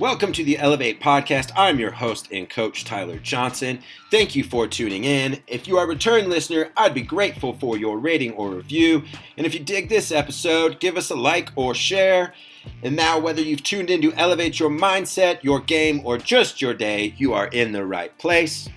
Welcome to the Elevate Podcast. I'm your host and coach, Tyler Johnson. Thank you for tuning in. If you are a return listener, I'd be grateful for your rating or review. And if you dig this episode, give us a like or share. And now, whether you've tuned in to elevate your mindset, your game, or just your day, you are in the right place.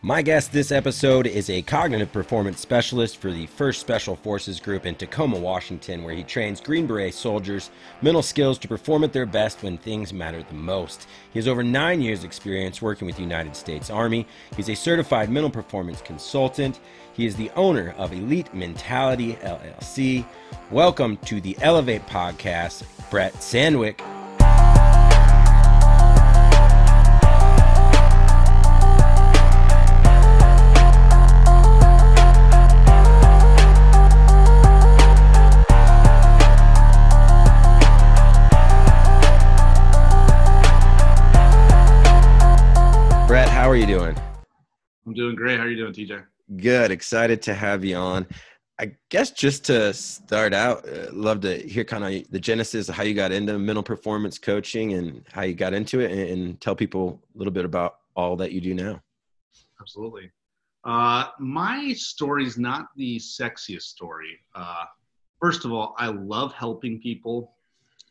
My guest this episode is a cognitive performance specialist for the 1st Special Forces Group in Tacoma, Washington, where he trains Green Beret soldiers mental skills to perform at their best when things matter the most. He has over nine years' experience working with the United States Army. He's a certified mental performance consultant. He is the owner of Elite Mentality LLC. Welcome to the Elevate Podcast, Brett Sandwick. Doing, TJ? Good. Excited to have you on. I guess just to start out, uh, love to hear kind of the genesis of how you got into mental performance coaching and how you got into it, and, and tell people a little bit about all that you do now. Absolutely. Uh, my story is not the sexiest story. Uh, first of all, I love helping people,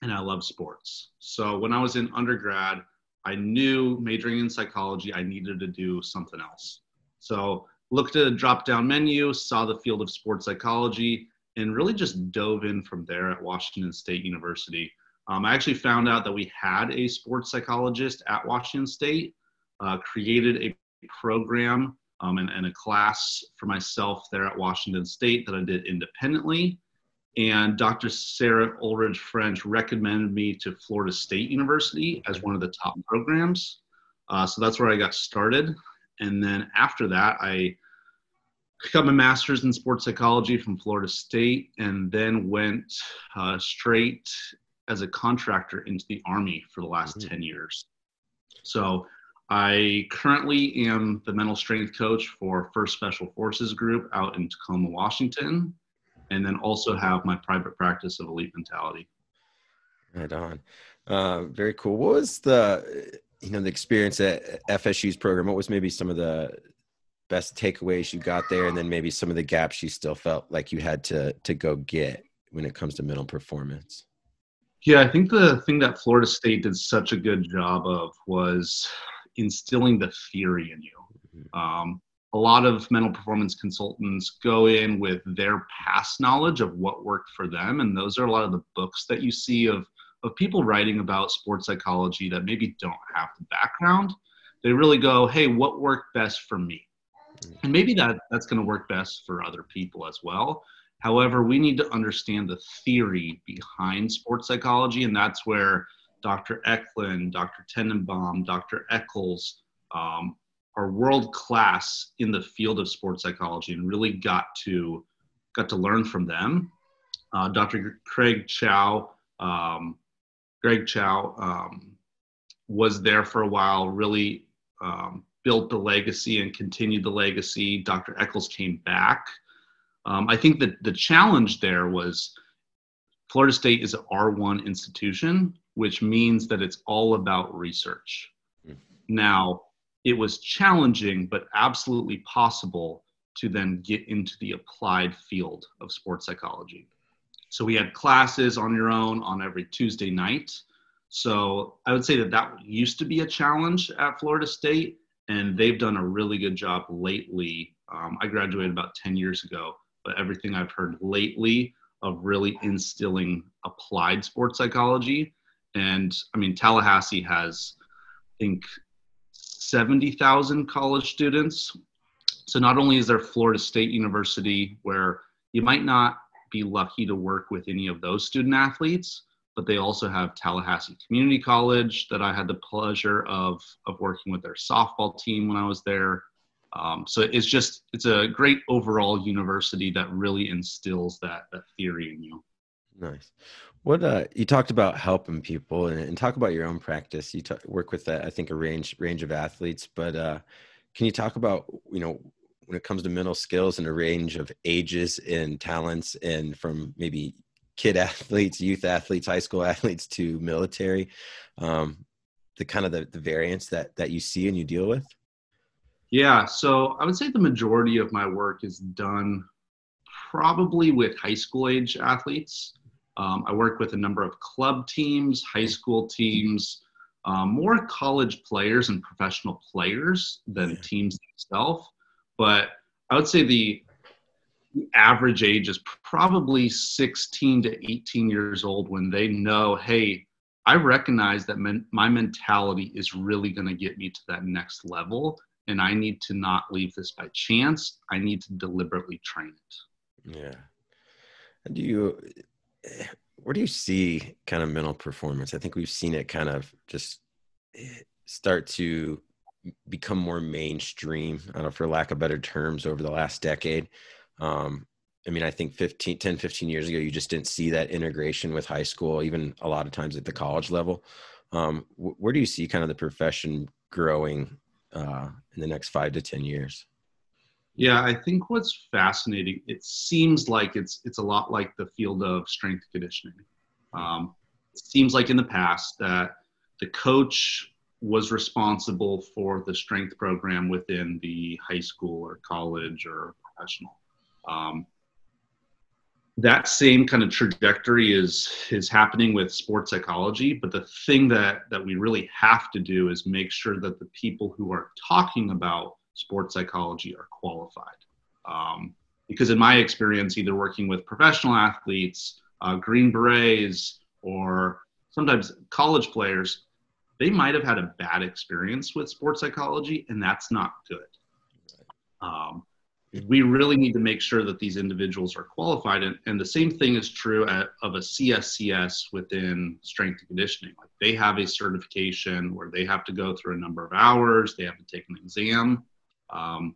and I love sports. So when I was in undergrad, I knew majoring in psychology, I needed to do something else. So looked at a drop down menu, saw the field of sports psychology, and really just dove in from there at Washington State University. Um, I actually found out that we had a sports psychologist at Washington State, uh, created a program um, and, and, a class for myself there at Washington State that I did independently. And Dr. Sarah Ullrich-French recommended me to Florida State University as one of the top programs. Uh, so that's where I got started. And then after that, I got my master's in sports psychology from Florida State and then went uh, straight as a contractor into the Army for the last mm-hmm. 10 years. So I currently am the mental strength coach for 1st Special Forces Group out in Tacoma, Washington and then also have my private practice of elite mentality. Right on. Uh, very cool. What was the you know the experience at FSU's program? What was maybe some of the best takeaways you got there, and then maybe some of the gaps you still felt like you had to to go get when it comes to mental performance? Yeah, I think the thing that Florida State did such a good job of was instilling the theory in you. Mm-hmm. Um, a lot of mental performance consultants go in with their past knowledge of what worked for them and those are a lot of the books that you see of of people writing about sports psychology that maybe don't have the background they really go hey what worked best for me and maybe that that's going to work best for other people as well however we need to understand the theory behind sports psychology and that's where dr eklund dr tenenbaum dr eccles um, are world class in the field of sports psychology and really got to got to learn from them. Uh, Dr. Craig Chow, um, Greg Chow um, was there for a while, really um, built the legacy and continued the legacy. Dr. Eccles came back. Um, I think that the challenge there was Florida State is an R1 institution, which means that it's all about research. Mm. Now, it was challenging but absolutely possible to then get into the applied field of sports psychology. So we had classes on your own on every Tuesday night. So I would say that that used to be a challenge at Florida State, and they've done a really good job lately. Um, I graduated about 10 years ago, but everything I've heard lately of really instilling applied sports psychology. And I mean, Tallahassee has, I think, 70,000 college students. So not only is there Florida State University, where you might not be lucky to work with any of those student athletes, but they also have Tallahassee Community College that I had the pleasure of, of working with their softball team when I was there. Um, so it's just, it's a great overall university that really instills that, that theory in you. Nice. What uh, you talked about helping people and, and talk about your own practice. You work with, uh, I think, a range range of athletes. But uh, can you talk about you know when it comes to mental skills and a range of ages and talents, and from maybe kid athletes, youth athletes, high school athletes to military? Um, the kind of the, the variance that that you see and you deal with? Yeah, so I would say the majority of my work is done probably with high school age athletes. Um, I work with a number of club teams, high school teams, um, more college players and professional players than yeah. teams themselves. But I would say the average age is probably 16 to 18 years old when they know, hey, I recognize that men- my mentality is really going to get me to that next level, and I need to not leave this by chance. I need to deliberately train it. Yeah. And do you, where do you see kind of mental performance? I think we've seen it kind of just start to become more mainstream, know, for lack of better terms, over the last decade. Um, I mean, I think 15, 10, 15 years ago, you just didn't see that integration with high school, even a lot of times at the college level. Um, wh- where do you see kind of the profession growing uh, in the next five to 10 years? Yeah, I think what's fascinating, it seems like it's it's a lot like the field of strength conditioning. Um, it seems like in the past that the coach was responsible for the strength program within the high school or college or professional. Um, that same kind of trajectory is is happening with sports psychology but the thing that that we really have to do is make sure that the people who are talking about sports psychology are qualified um, because in my experience either working with professional athletes uh, green berets or sometimes college players they might have had a bad experience with sports psychology and that's not good um, we really need to make sure that these individuals are qualified. And, and the same thing is true at, of a CSCS within strength and conditioning. Like they have a certification where they have to go through a number of hours, they have to take an exam. Um,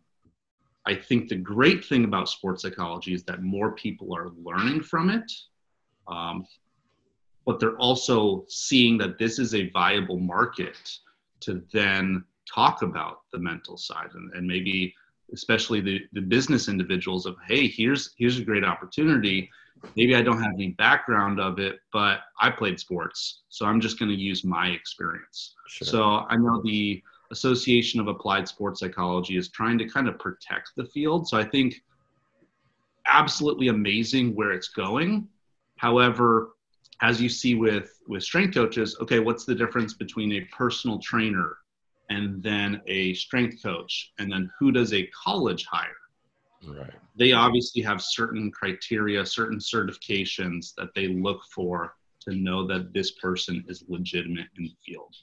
I think the great thing about sports psychology is that more people are learning from it. Um, but they're also seeing that this is a viable market to then talk about the mental side and, and maybe especially the, the business individuals of hey here's here's a great opportunity. Maybe i don't have any background of it but i played sports so i'm just going to use my experience. Sure. so i know the association of applied sports psychology is trying to kind of protect the field so i think absolutely amazing where it's going. However as you see with with strength coaches okay what's the difference between a personal trainer and then a strength coach, and then who does a college hire? Right. They obviously have certain criteria, certain certifications that they look for to know that this person is legitimate in the field.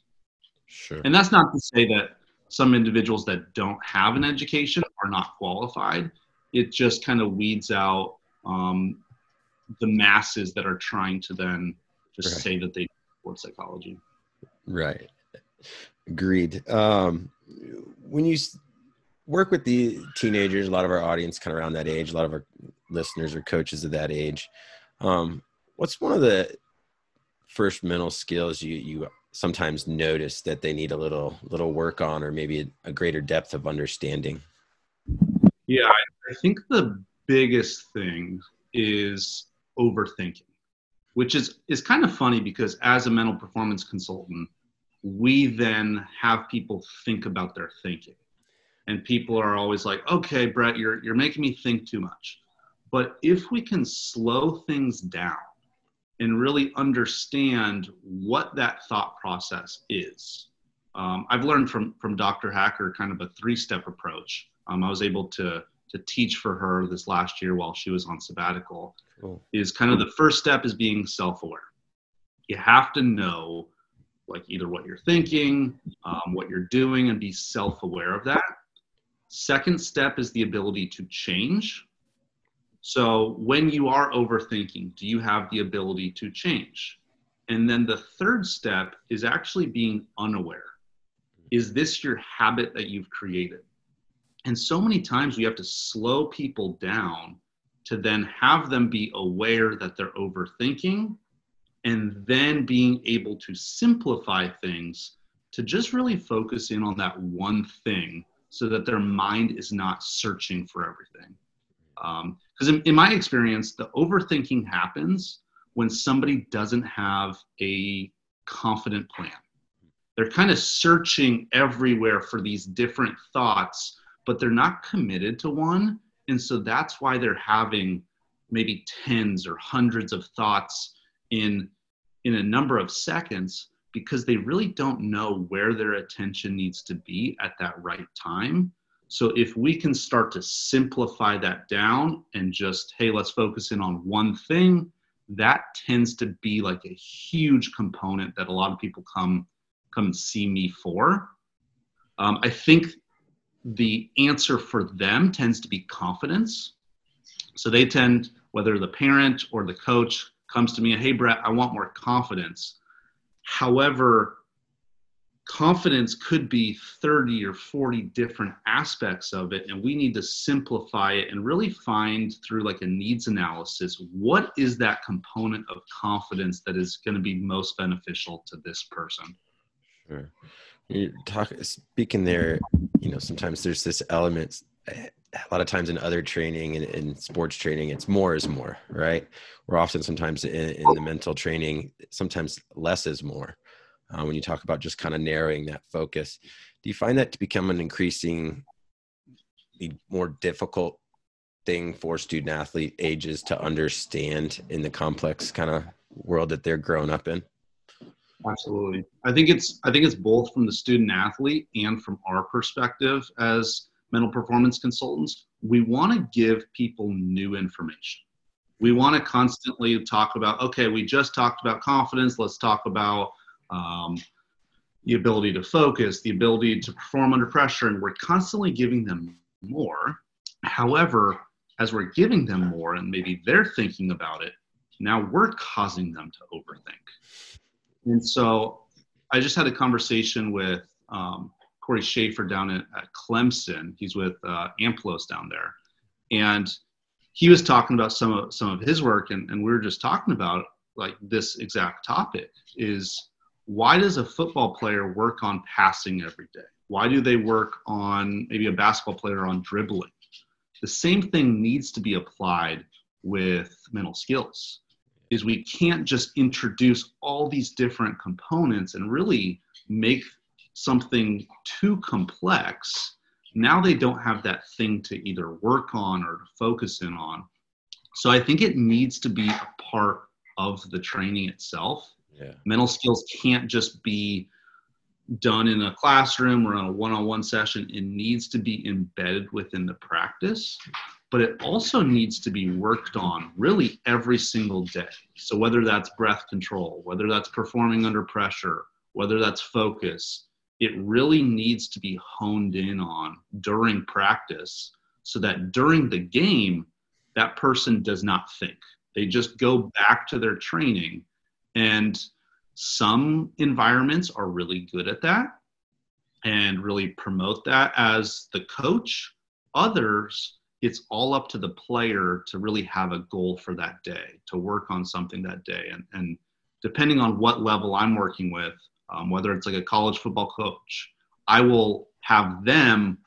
Sure. And that's not to say that some individuals that don't have an education are not qualified. It just kind of weeds out um, the masses that are trying to then just right. say that they support psychology. Right. Agreed. Um, when you work with the teenagers, a lot of our audience kind of around that age, a lot of our listeners are coaches of that age. Um, what's one of the first mental skills you you sometimes notice that they need a little little work on, or maybe a, a greater depth of understanding? Yeah, I, I think the biggest thing is overthinking, which is is kind of funny because as a mental performance consultant we then have people think about their thinking. And people are always like, okay, Brett, you're, you're making me think too much. But if we can slow things down and really understand what that thought process is, um, I've learned from, from Dr. Hacker kind of a three step approach. Um, I was able to, to teach for her this last year while she was on sabbatical. Cool. Is kind of the first step is being self aware. You have to know like either what you're thinking, um, what you're doing, and be self aware of that. Second step is the ability to change. So when you are overthinking, do you have the ability to change? And then the third step is actually being unaware. Is this your habit that you've created? And so many times we have to slow people down to then have them be aware that they're overthinking and then being able to simplify things to just really focus in on that one thing so that their mind is not searching for everything. Because um, in, in my experience, the overthinking happens when somebody doesn't have a confident plan. they're kind of searching everywhere for these different thoughts, but they're not committed to one. And so that's why they're having maybe tens or hundreds of thoughts in in a number of seconds because they really don't know where their attention needs to be at that right time. So if we can start to simplify that down and just hey, let's focus in on one thing, that tends to be like a huge component that a lot of people come come and see me for. Um, I think the answer for them tends to be confidence. So they tend, whether the parent or the coach comes to me, hey, Brett, I want more confidence. However, confidence could be 30 or 40 different aspects of it and we need to simplify it and really find through like a needs analysis what is that component of confidence that is going to be most beneficial to this person Sure. You talk speaking there, you know, sometimes there's this element a lot of times in other training and in sports training, it's more is more, right? We're often sometimes in, in the mental training, sometimes less is more. Uh, when you talk about just kind of narrowing that focus, do you find that to become an increasing, more difficult thing for student athlete ages to understand in the complex kind of world that they're grown up in? Absolutely. I think it's I think it's both from the student athlete and from our perspective as mental performance consultants. We want to give people new information. We want to constantly talk about okay, we just talked about confidence. Let's talk about um, the ability to focus, the ability to perform under pressure, and we're constantly giving them more. However, as we're giving them more and maybe they're thinking about it, now we're causing them to overthink. And so I just had a conversation with um, Corey Schaefer down at, at Clemson. He's with uh, Amplos down there. And he was talking about some of some of his work and, and we were just talking about like this exact topic is why does a football player work on passing every day? Why do they work on maybe a basketball player on dribbling? The same thing needs to be applied with mental skills is we can't just introduce all these different components and really make something too complex. Now they don't have that thing to either work on or to focus in on. So i think it needs to be a part of the training itself. Yeah. mental skills can't just be done in a classroom or on a one-on-one session. It needs to be embedded within the practice but it also needs to be worked on really every single day. So, whether that's breath control, whether that's performing under pressure, whether that's focus, it really needs to be honed in on during practice so that during the game, that person does not think. They just go back to their training. And some environments are really good at that and really promote that as the coach. Others, it's all up to the player to really have a goal for that day, to work on something that day. And, and depending on what level I'm working with, um, whether it's like a college football coach, I will have them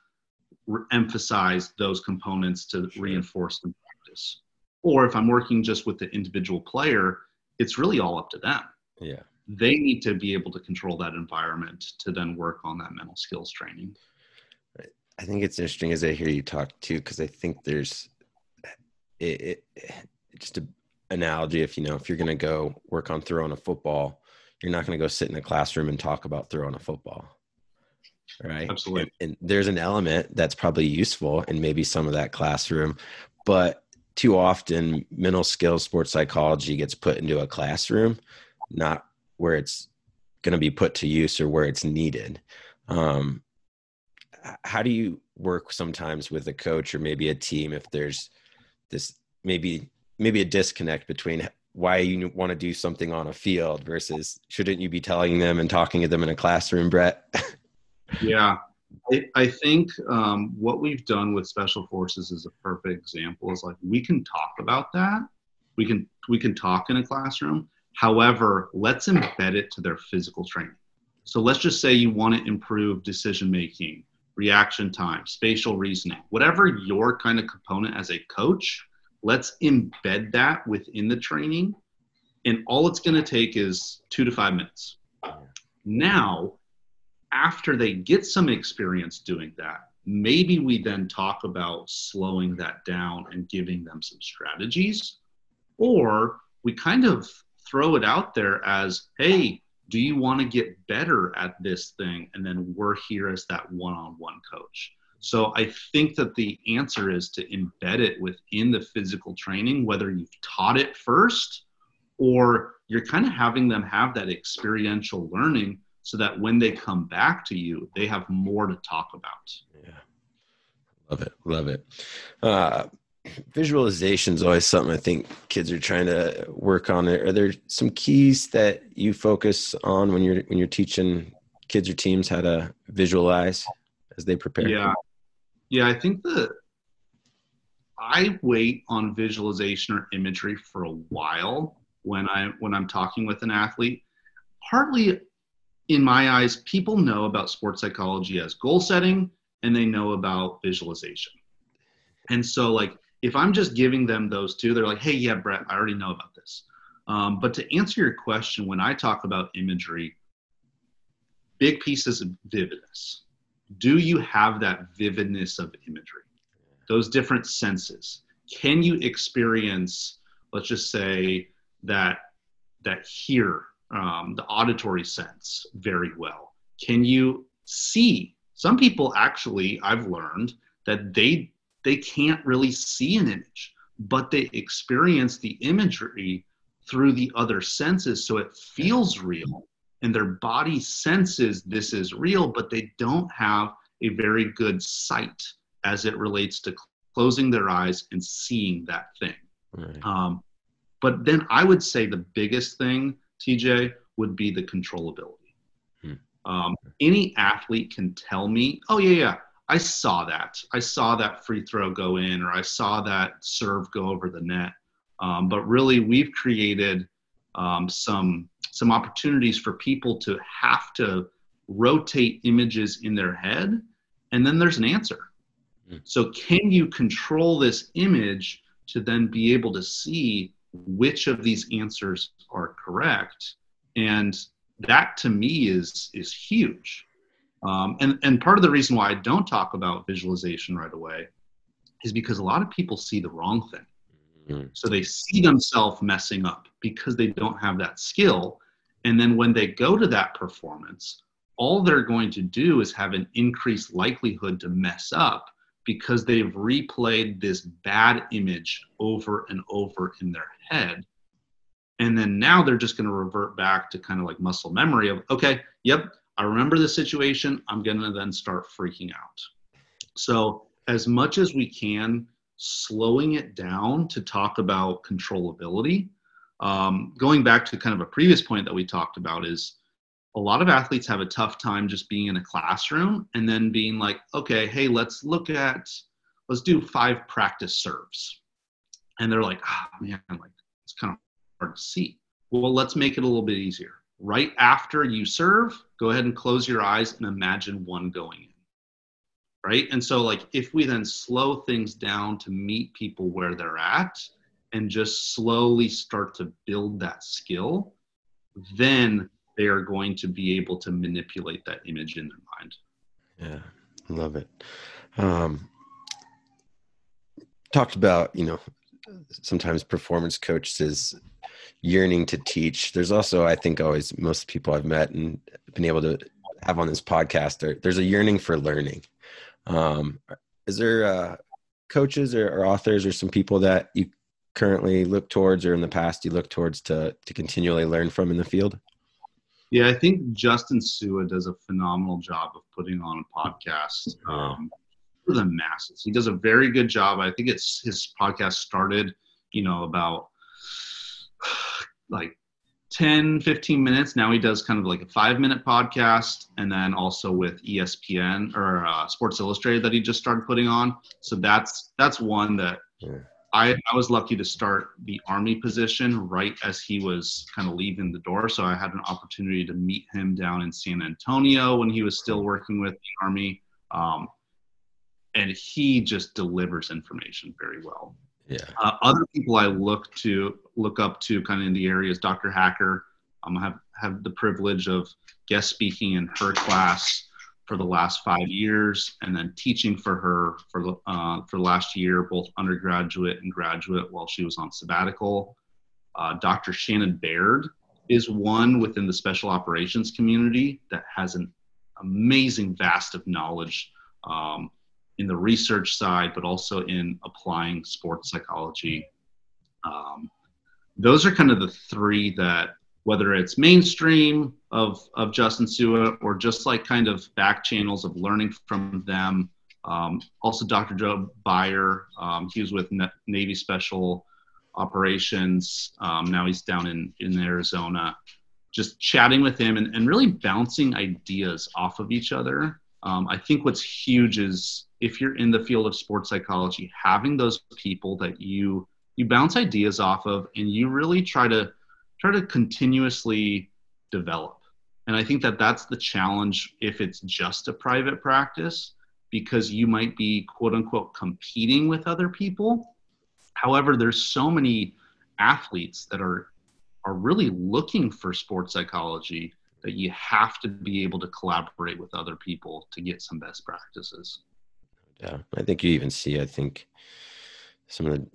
re- emphasize those components to reinforce the practice. Or if I'm working just with the individual player, it's really all up to them. Yeah. They need to be able to control that environment to then work on that mental skills training. I think it's interesting as I hear you talk too, because I think there's it, it just an analogy. If you know, if you're going to go work on throwing a football, you're not going to go sit in a classroom and talk about throwing a football, right? Absolutely. And, and there's an element that's probably useful in maybe some of that classroom, but too often mental skills sports psychology gets put into a classroom, not where it's going to be put to use or where it's needed. Um, how do you work sometimes with a coach or maybe a team if there's this maybe maybe a disconnect between why you want to do something on a field versus shouldn't you be telling them and talking to them in a classroom brett? Yeah. I, I think um, what we've done with special forces is a perfect example is like we can talk about that. We can we can talk in a classroom. However let's embed it to their physical training. So let's just say you want to improve decision making reaction time, spatial reasoning, whatever your kind of component as a coach, let's embed that within the training. And all it's going to take is two to five minutes. Now, after they get some experience doing that, maybe we then talk about slowing that down and giving them some strategies. Or we kind of throw it out there as, hey, do you want to get better at this thing? And then we're here as that one on one coach. So I think that the answer is to embed it within the physical training, whether you've taught it first or you're kind of having them have that experiential learning so that when they come back to you, they have more to talk about. Yeah. Love it. Love it. Uh, visualization is always something I think kids are trying to work on. Are there some keys that you focus on when you're when you're teaching kids or teams how to visualize as they prepare? Yeah, yeah. I think that I wait on visualization or imagery for a while when I when I'm talking with an athlete. Partly, in my eyes, people know about sports psychology as goal setting, and they know about visualization. And so, like, if I'm just giving them those two, they're like, hey, yeah, Brett, I already know about this. Um, but to answer your question, when I talk about imagery, big pieces of vividness. Do you have that vividness of imagery? Those different senses. Can you experience, let's just say, that that hear, um, the auditory sense very well? Can you see? Some people actually, I've learned that they they can't really see an image, but they experience the imagery through the other senses. So it feels real and their body senses this is real, but they don't have a very good sight as it relates to closing their eyes and seeing that thing. Right. Um, but then I would say the biggest thing, TJ, would be the controllability. Hmm. Um, any athlete can tell me, oh, yeah, yeah, I saw that. I saw that free throw go in, or I saw that serve go over the net. Um, but really, we've created um, some some opportunities for people to have to rotate images in their head, and then there's an answer. Mm. So, can you control this image to then be able to see which of these answers are correct? And that to me is is huge um, and, and part of the reason why I don't talk about visualization right away is because a lot of people see the wrong thing. Mm-hmm. So they see themselves messing up because they don't have that skill. And then when they go to that performance, all they're going to do is have an increased likelihood to mess up because they've replayed this bad image over and over in their head. And then now they're just going to revert back to kind of like muscle memory of, okay, yep, I remember the situation, I'm going to then start freaking out. So, as much as we can, slowing it down to talk about controllability. Um, going back to kind of a previous point that we talked about is a lot of athletes have a tough time just being in a classroom and then being like, okay, hey, let's look at, let's do five practice serves. And they're like, ah, man, like it's kind of hard to see. Well, let's make it a little bit easier right after you serve, go ahead and close your eyes and imagine one going in. Right. And so, like, if we then slow things down to meet people where they're at and just slowly start to build that skill, then they are going to be able to manipulate that image in their mind. Yeah, love it. Um, talked about, you know, sometimes performance coaches yearning to teach. There's also, I think, always most people I've met and been able to have on this podcast, there, there's a yearning for learning. Um, is there uh, coaches or, or, authors or some people that you currently look towards or in the past you look towards to, to continually learn from in the field? Yeah, I think Justin Su'a does a phenomenal job of putting on a podcast um, for the masses. He does a very good job. I think it's his podcast started, you know, about like 10 15 minutes. Now he does kind of like a five minute podcast and then also with espn or uh, sports illustrated that he just started putting on. So that's that's one that yeah. I, I was lucky to start the army position right as he was kind of leaving the door. So i had an opportunity to meet him down in san antonio when he was still working with the army. Um, and he just delivers information very well yeah. Uh, other people I look to look up to kind of in the area is Dr. Hacker, Um, I have had the privilege of guest speaking in her class for the last five years, and then teaching for her for uh, for last year, both undergraduate and graduate, while she was on sabbatical. Uh, Dr. Shannon Baird is one within the special operations community that has an amazing vast of knowledge um, in the research side, but also in applying sports psychology. Um, those are kind of the three that, whether it's mainstream of, of Justin Su'a or just like kind of back channels of learning from them. Um, also, Dr. Joe Beyer, um, he was with Navy Special Operations. Um, now he's down in, in Arizona. Just chatting with him and, and really bouncing ideas off of each other. Um, I think what's huge is if you're in the field of sports psychology, having those people that you you bounce ideas off of and you really try to try to continuously develop. And I think that that's the challenge if it's just a private practice because you might be quote unquote competing with other people. However, there's so many athletes that are are really looking for sports psychology that you have to be able to collaborate with other people to get some best practices. Yeah, I think you even see. I think some of the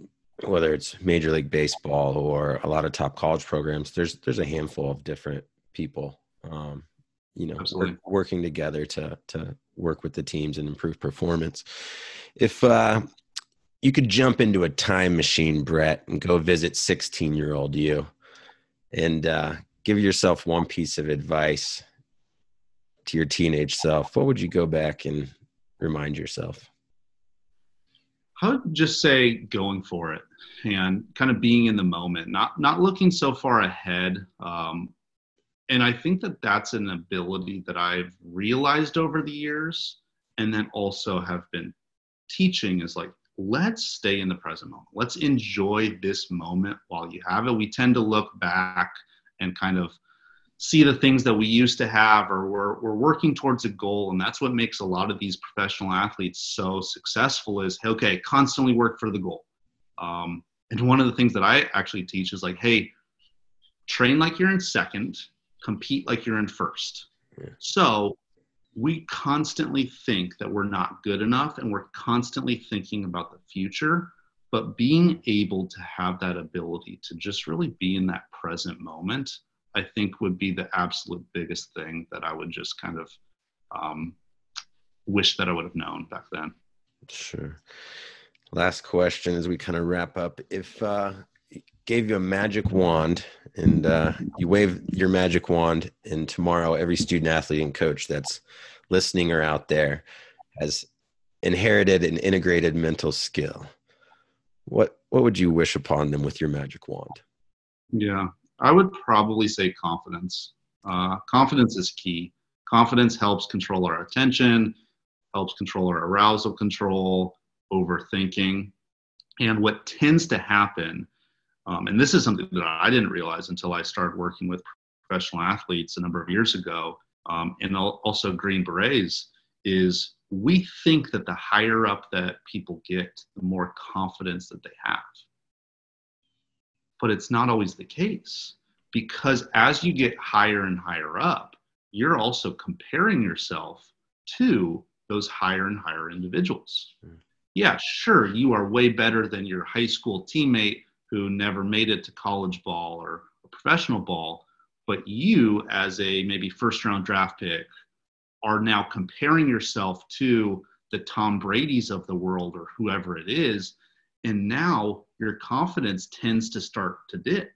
whether it's Major League Baseball or a lot of top college programs, there's there's a handful of different people, um, you know, work, working together to to work with the teams and improve performance. If uh, you could jump into a time machine, Brett, and go visit 16 year old you, and uh, give yourself one piece of advice to your teenage self, what would you go back and remind yourself? I would just say going for it and kind of being in the moment, not not looking so far ahead. Um, and I think that that's an ability that I've realized over the years, and then also have been teaching is like let's stay in the present moment. Let's enjoy this moment while you have it. We tend to look back and kind of see the things that we used to have or we're, we're working towards a goal. And that's what makes a lot of these professional athletes so successful is okay constantly work for the goal. Um, and one of the things that i actually teach is like hey train like you're in second compete like you're in first. Yeah. so we constantly think that we're not good enough and we're constantly thinking about the future but being able to have that ability to just really be in that present moment i think would be the absolute biggest thing that i would just kind of um, wish that i would have known back then. Sure. Last question as we kind of wrap up. If uh gave you a magic wand and uh, you wave your magic wand and tomorrow every student athlete and coach that's listening or out there has inherited an integrated mental skill what what would you wish upon them with your magic wand yeah. I would probably say confidence. Uh, confidence is key. Confidence helps control our attention helps control our arousal control overthinking. And what tends to happen um, and this is something that i didn't realize until i started working with professional athletes a number of years ago um, and also green berets is we think that the higher up that people get, the more confidence that they have. But it's not always the case because as you get higher and higher up, you're also comparing yourself to those higher and higher individuals. Mm. Yeah, sure, you are way better than your high school teammate who never made it to college ball or a professional ball, but you, as a maybe first round draft pick are now comparing yourself to the Tom Brady's of the world or whoever it is. And now your confidence tends to start to dip.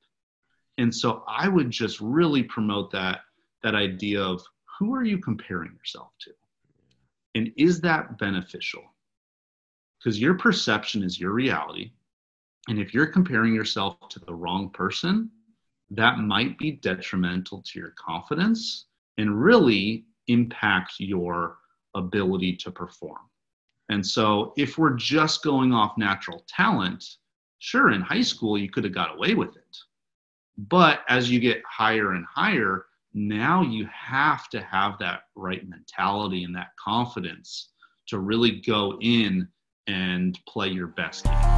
And so I would just really promote that that idea of who are you comparing yourself to? And is that beneficial? Because your perception is your reality. And if you're comparing yourself to the wrong person, that might be detrimental to your confidence and really impact your ability to perform. And so, if we're just going off natural talent, sure, in high school, you could have got away with it. But as you get higher and higher, now you have to have that right mentality and that confidence to really go in and play your best game.